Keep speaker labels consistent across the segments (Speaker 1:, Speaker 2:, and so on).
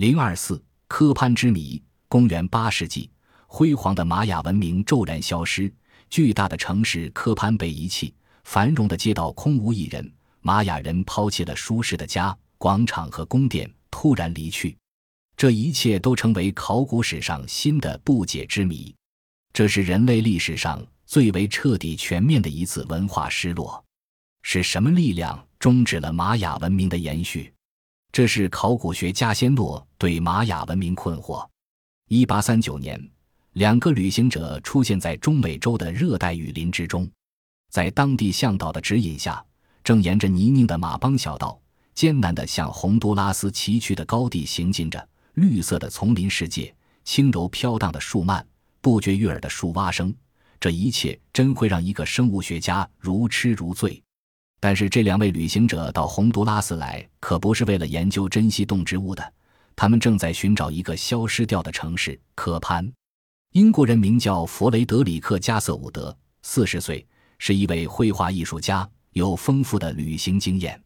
Speaker 1: 零二四科潘之谜。公元八世纪，辉煌的玛雅文明骤然消失，巨大的城市科潘被遗弃，繁荣的街道空无一人。玛雅人抛弃了舒适的家、广场和宫殿，突然离去。这一切都成为考古史上新的不解之谜。这是人类历史上最为彻底、全面的一次文化失落。是什么力量终止了玛雅文明的延续？这是考古学家仙诺对玛雅文明困惑。一八三九年，两个旅行者出现在中美洲的热带雨林之中，在当地向导的指引下，正沿着泥泞的马邦小道，艰难地向洪都拉斯崎岖的高地行进着。绿色的丛林世界，轻柔飘荡的树蔓，不绝于耳的树蛙声，这一切真会让一个生物学家如痴如醉。但是，这两位旅行者到洪都拉斯来，可不是为了研究珍稀动植物的。他们正在寻找一个消失掉的城市科潘。英国人名叫弗雷德里克·加瑟伍德，四十岁，是一位绘画艺术家，有丰富的旅行经验。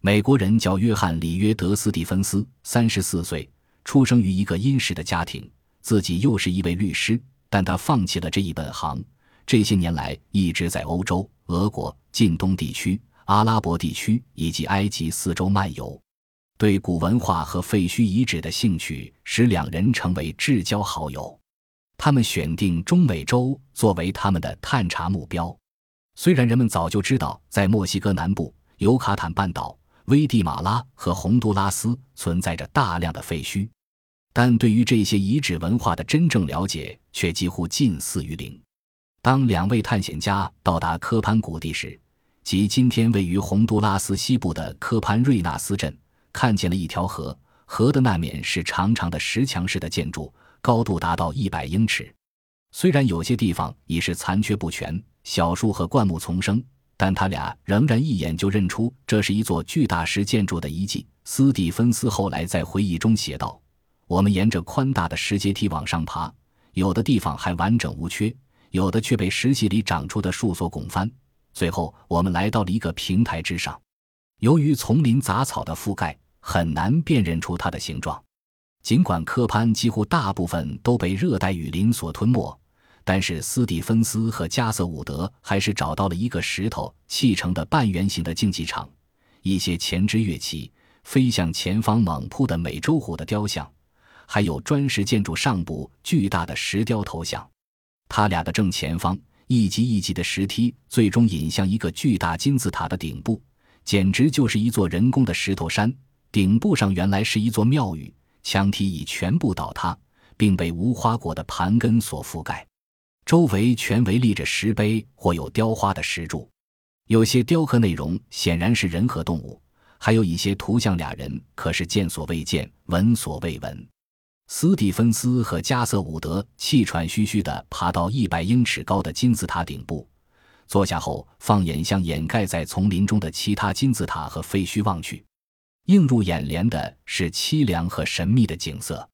Speaker 1: 美国人叫约翰·里约德·斯蒂芬斯，三十四岁，出生于一个殷实的家庭，自己又是一位律师，但他放弃了这一本行。这些年来一直在欧洲、俄国、近东地区、阿拉伯地区以及埃及四周漫游。对古文化和废墟遗址的兴趣使两人成为至交好友。他们选定中美洲作为他们的探查目标。虽然人们早就知道在墨西哥南部、尤卡坦半岛、危地马拉和洪都拉斯存在着大量的废墟，但对于这些遗址文化的真正了解却几乎近似于零。当两位探险家到达科潘谷地时，即今天位于洪都拉斯西部的科潘瑞纳斯镇。看见了一条河，河的那面是长长的石墙式的建筑，高度达到一百英尺。虽然有些地方已是残缺不全，小树和灌木丛生，但他俩仍然一眼就认出这是一座巨大石建筑的遗迹。斯蒂芬斯后来在回忆中写道：“我们沿着宽大的石阶梯往上爬，有的地方还完整无缺，有的却被石隙里长出的树所拱翻。最后，我们来到了一个平台之上。”由于丛林杂草的覆盖，很难辨认出它的形状。尽管科潘几乎大部分都被热带雨林所吞没，但是斯蒂芬斯和加瑟伍德还是找到了一个石头砌成的半圆形的竞技场，一些前肢乐器，飞向前方猛扑的美洲虎的雕像，还有砖石建筑上部巨大的石雕头像。他俩的正前方，一级一级的石梯最终引向一个巨大金字塔的顶部。简直就是一座人工的石头山，顶部上原来是一座庙宇，墙体已全部倒塌，并被无花果的盘根所覆盖，周围全围立着石碑或有雕花的石柱，有些雕刻内容显然是人和动物，还有一些图像俩人可是见所未见、闻所未闻。斯蒂芬斯和加瑟伍德气喘吁吁地爬到一百英尺高的金字塔顶部。坐下后，放眼向掩盖在丛林中的其他金字塔和废墟望去，映入眼帘的是凄凉和神秘的景色。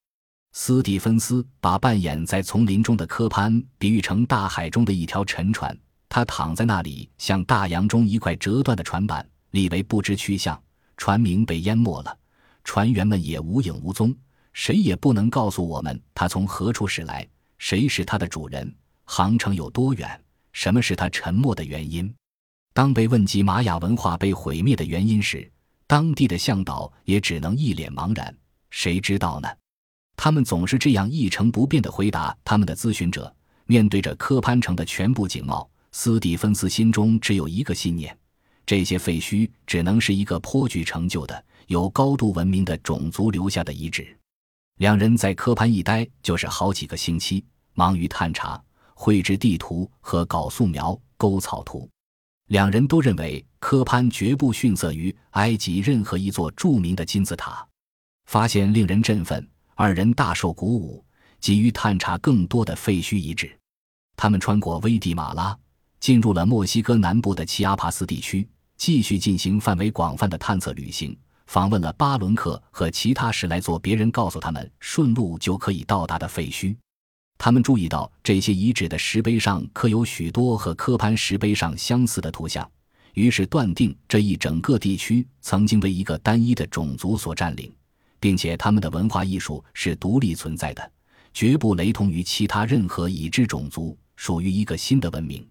Speaker 1: 斯蒂芬斯把扮演在丛林中的科潘比喻成大海中的一条沉船，他躺在那里，像大洋中一块折断的船板，李维不知去向，船名被淹没了，船员们也无影无踪，谁也不能告诉我们他从何处驶来，谁是他的主人，航程有多远。什么是他沉默的原因？当被问及玛雅文化被毁灭的原因时，当地的向导也只能一脸茫然。谁知道呢？他们总是这样一成不变地回答他们的咨询者。面对着科潘城的全部景貌，斯蒂芬斯心中只有一个信念：这些废墟只能是一个颇具成就的、有高度文明的种族留下的遗址。两人在科潘一待就是好几个星期，忙于探查。绘制地图和搞素描、勾草图，两人都认为科潘绝不逊色于埃及任何一座著名的金字塔。发现令人振奋，二人大受鼓舞，急于探查更多的废墟遗址。他们穿过危地马拉，进入了墨西哥南部的奇阿帕斯地区，继续进行范围广泛的探测旅行，访问了巴伦克和其他十来座别人告诉他们顺路就可以到达的废墟。他们注意到这些遗址的石碑上刻有许多和科潘石碑上相似的图像，于是断定这一整个地区曾经为一个单一的种族所占领，并且他们的文化艺术是独立存在的，绝不雷同于其他任何已知种族，属于一个新的文明。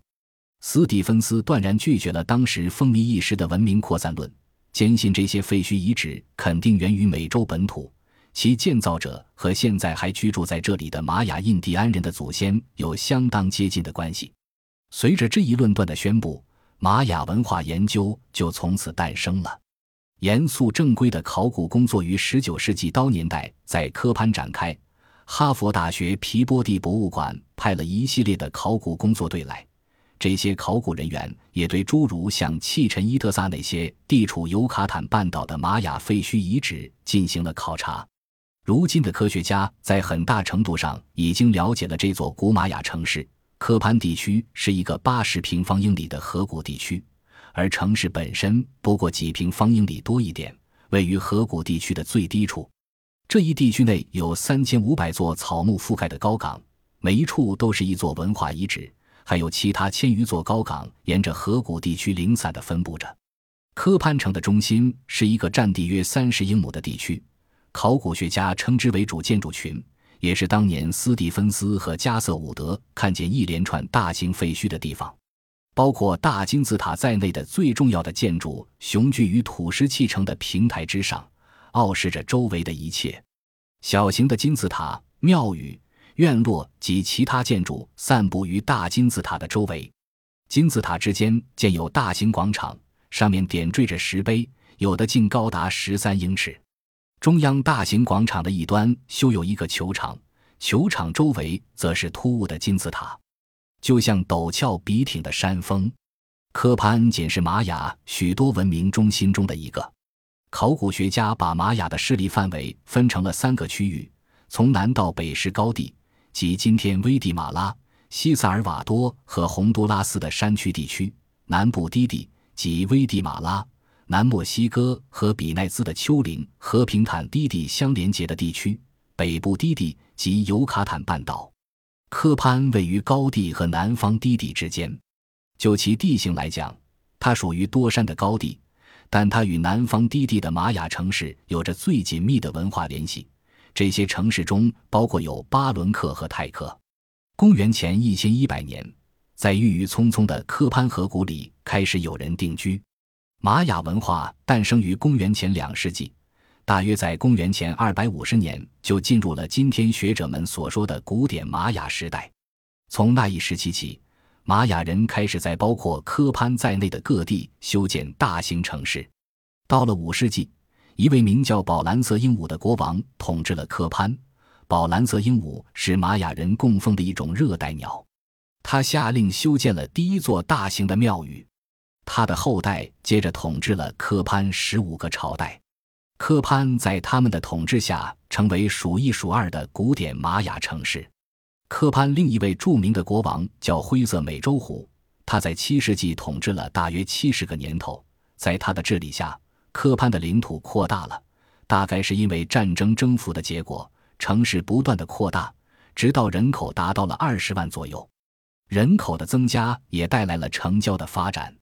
Speaker 1: 斯蒂芬斯断然拒绝了当时风靡一时的文明扩散论，坚信这些废墟遗址肯定源于美洲本土，其建造者和现在还居住在这里的玛雅印第安人的祖先有相当接近的关系。随着这一论断的宣布，玛雅文化研究就从此诞生了。严肃正规的考古工作于19世纪刀年代在科潘展开。哈佛大学皮波蒂博物馆派了一系列的考古工作队来，这些考古人员也对诸如像契臣伊特萨那些地处尤卡坦半岛的玛雅废墟遗址进行了考察。如今的科学家在很大程度上已经了解了这座古玛雅城市。科潘地区是一个80平方英里的河谷地区。而城市本身不过几平方英里多一点，位于河谷地区的最低处。这一地区内有三千五百座草木覆盖的高岗，每一处都是一座文化遗址，还有其他千余座高岗沿着河谷地区零散地分布着。科潘城的中心是一个占地约三十英亩的地区，考古学家称之为主建筑群，也是当年斯蒂芬斯和加瑟伍德看见一连串大型废墟的地方。包括大金字塔在内的最重要的建筑雄踞于土石砌成的平台之上，傲视着周围的一切。小型的金字塔、庙宇、院落及其他建筑散布于大金字塔的周围。金字塔之间建有大型广场，上面点缀着石碑，有的竟高达十三英尺。中央大型广场的一端修有一个球场，球场周围则是突兀的金字塔。就像陡峭笔挺的山峰，科潘仅是玛雅许多文明中心中的一个。考古学家把玛雅的势力范围分成了三个区域：从南到北是高地，即今天危地马拉、西萨尔瓦多和洪都拉斯的山区地区；南部低地，即危地马拉、南墨西哥和比奈兹的丘陵和平坦低地相连接的地区；北部低地，即尤卡坦半岛。科潘位于高地和南方低地之间，就其地形来讲，它属于多山的高地，但它与南方低地的玛雅城市有着最紧密的文化联系。这些城市中包括有巴伦克和泰克。公元前一千一百年，在郁郁葱葱的科潘河谷里开始有人定居。玛雅文化诞生于公元前两世纪。大约在公元前二百五十年，就进入了今天学者们所说的古典玛雅时代。从那一时期起，玛雅人开始在包括科潘在内的各地修建大型城市。到了五世纪，一位名叫宝蓝色鹦鹉的国王统治了科潘。宝蓝色鹦鹉是玛雅人供奉的一种热带鸟。他下令修建了第一座大型的庙宇。他的后代接着统治了科潘十五个朝代。科潘在他们的统治下成为数一数二的古典玛雅城市。科潘另一位著名的国王叫灰色美洲虎，他在七世纪统治了大约七十个年头。在他的治理下，科潘的领土扩大了，大概是因为战争征服的结果。城市不断的扩大，直到人口达到了二十万左右。人口的增加也带来了城郊的发展。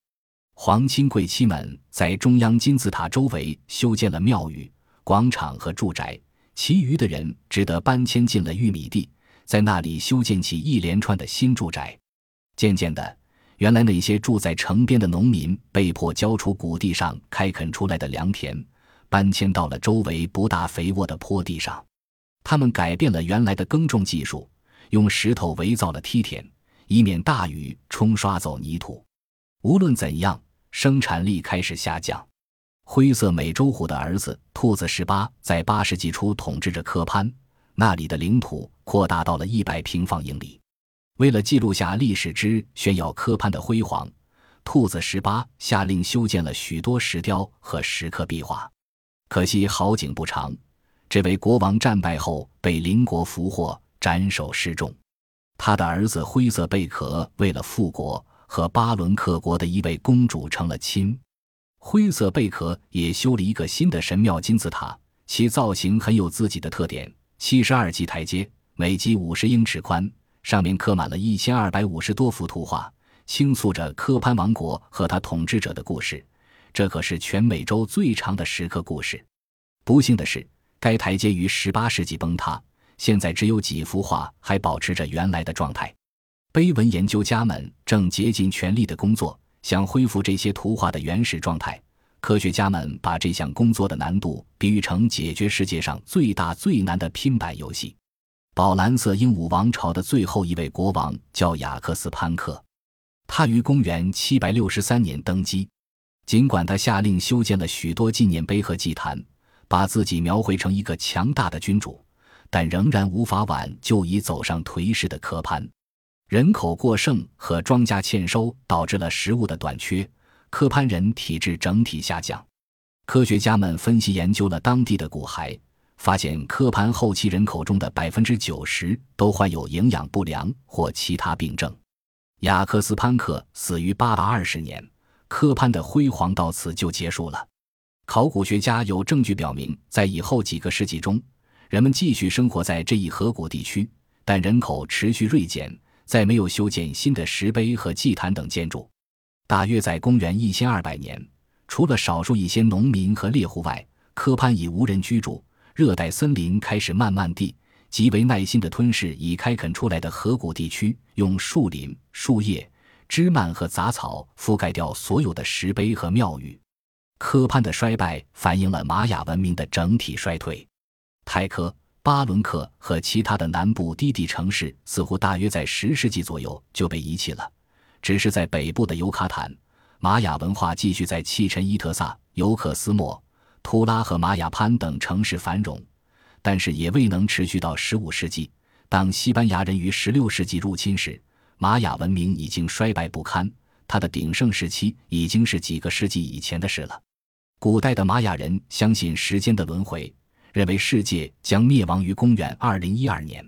Speaker 1: 皇亲贵戚们在中央金字塔周围修建了庙宇、广场和住宅，其余的人只得搬迁进了玉米地，在那里修建起一连串的新住宅。渐渐的，原来那些住在城边的农民被迫交出谷地上开垦出来的良田，搬迁到了周围不大肥沃的坡地上。他们改变了原来的耕种技术，用石头围造了梯田，以免大雨冲刷走泥土。无论怎样，生产力开始下降。灰色美洲虎的儿子兔子十八在八世纪初统治着科潘，那里的领土扩大到了一百平方英里。为了记录下历史之炫耀科潘的辉煌，兔子十八下令修建了许多石雕和石刻壁画。可惜好景不长，这位国王战败后被邻国俘获，斩首示众。他的儿子灰色贝壳为了复国。和巴伦克国的一位公主成了亲，灰色贝壳也修了一个新的神庙金字塔，其造型很有自己的特点。七十二级台阶，每级五十英尺宽，上面刻满了一千二百五十多幅图画，倾诉着科潘王国和他统治者的故事。这可是全美洲最长的石刻故事。不幸的是，该台阶于18世纪崩塌，现在只有几幅画还保持着原来的状态。碑文研究家们正竭尽全力的工作，想恢复这些图画的原始状态。科学家们把这项工作的难度比喻成解决世界上最大最难的拼板游戏。宝蓝色鹦鹉王朝的最后一位国王叫雅克斯潘克，他于公元763年登基。尽管他下令修建了许多纪念碑和祭坛，把自己描绘成一个强大的君主，但仍然无法挽救已走上颓势的科潘。人口过剩和庄稼欠收导致了食物的短缺。科潘人体质整体下降，科学家们分析研究了当地的骨骸，发现科潘后期人口中的百分之九十都患有营养不良或其他病症。雅克斯潘克死于八百二十年，科潘的辉煌到此就结束了。考古学家有证据表明，在以后几个世纪中，人们继续生活在这一河谷地区，但人口持续锐减，再没有修建新的石碑和祭坛等建筑。大约在公元一千二百年，除了少数一些农民和猎户外，科潘已无人居住。热带森林开始慢慢地、极为耐心地吞噬已开垦出来的河谷地区，用树林、树叶、枝蔓和杂草覆盖掉所有的石碑和庙宇。科潘的衰败反映了玛雅文明的整体衰退。泰科、巴伦克和其他的南部低地城市似乎大约在十世纪左右就被遗弃了。只是在北部的尤卡坦，玛雅文化继续在弃臣伊特萨、尤克斯莫、图拉和玛雅潘等城市繁荣，但是也未能持续到十五世纪。当西班牙人于十六世纪入侵时，玛雅文明已经衰败不堪，它的鼎盛时期已经是几个世纪以前的事了。古代的玛雅人相信时间的轮回，认为世界将灭亡于公元二零一二年。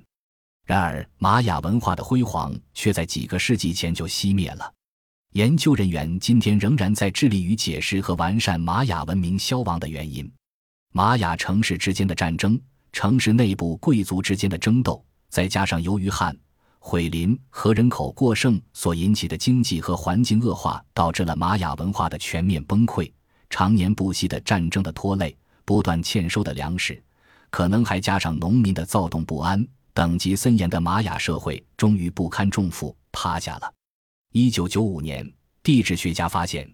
Speaker 1: 然而，玛雅文化的辉煌却在几个世纪前就熄灭了。研究人员今天仍然在致力于解释和完善玛雅文明消亡的原因。玛雅城市之间的战争、城市内部贵族之间的争斗，再加上由于旱、毁林和人口过剩所引起的经济和环境恶化，导致了玛雅文化的全面崩溃。常年不息的战争的拖累，不断欠收的粮食，可能还加上农民的躁动不安。等级森严的玛雅社会终于不堪重负，趴下了。一九九五年，地质学家发现，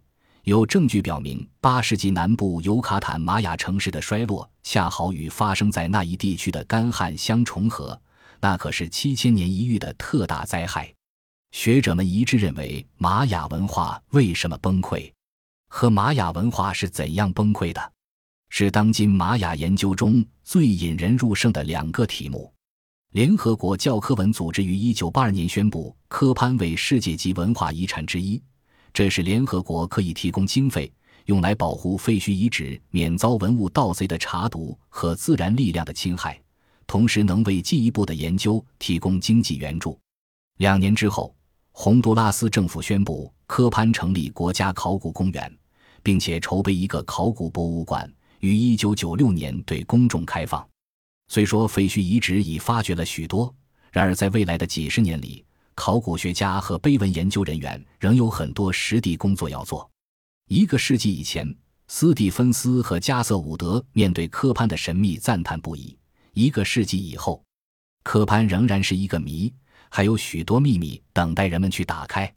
Speaker 1: 有证据表明，八世纪南部尤卡坦玛雅城市的衰落，恰好与发生在那一地区的干旱相重合。那可是七千年一遇的特大灾害。学者们一致认为，玛雅文化为什么崩溃，和玛雅文化是怎样崩溃的，是当今玛雅研究中最引人入胜的两个题目。联合国教科文组织于一九八二年宣布科潘为世界级文化遗产之一，这是联合国可以提供经费用来保护废墟遗址免遭文物盗贼的查毒和自然力量的侵害，同时能为进一步的研究提供经济援助。两年之后，洪都拉斯政府宣布科潘成立国家考古公园，并且筹备一个考古博物馆，于一九九六年对公众开放。虽说废墟遗址已发掘了许多，然而在未来的几十年里，考古学家和碑文研究人员仍有很多实地工作要做。一个世纪以前，斯蒂芬斯和加瑟伍德面对科潘的神秘赞叹不已；一个世纪以后，科潘仍然是一个谜，还有许多秘密等待人们去打开。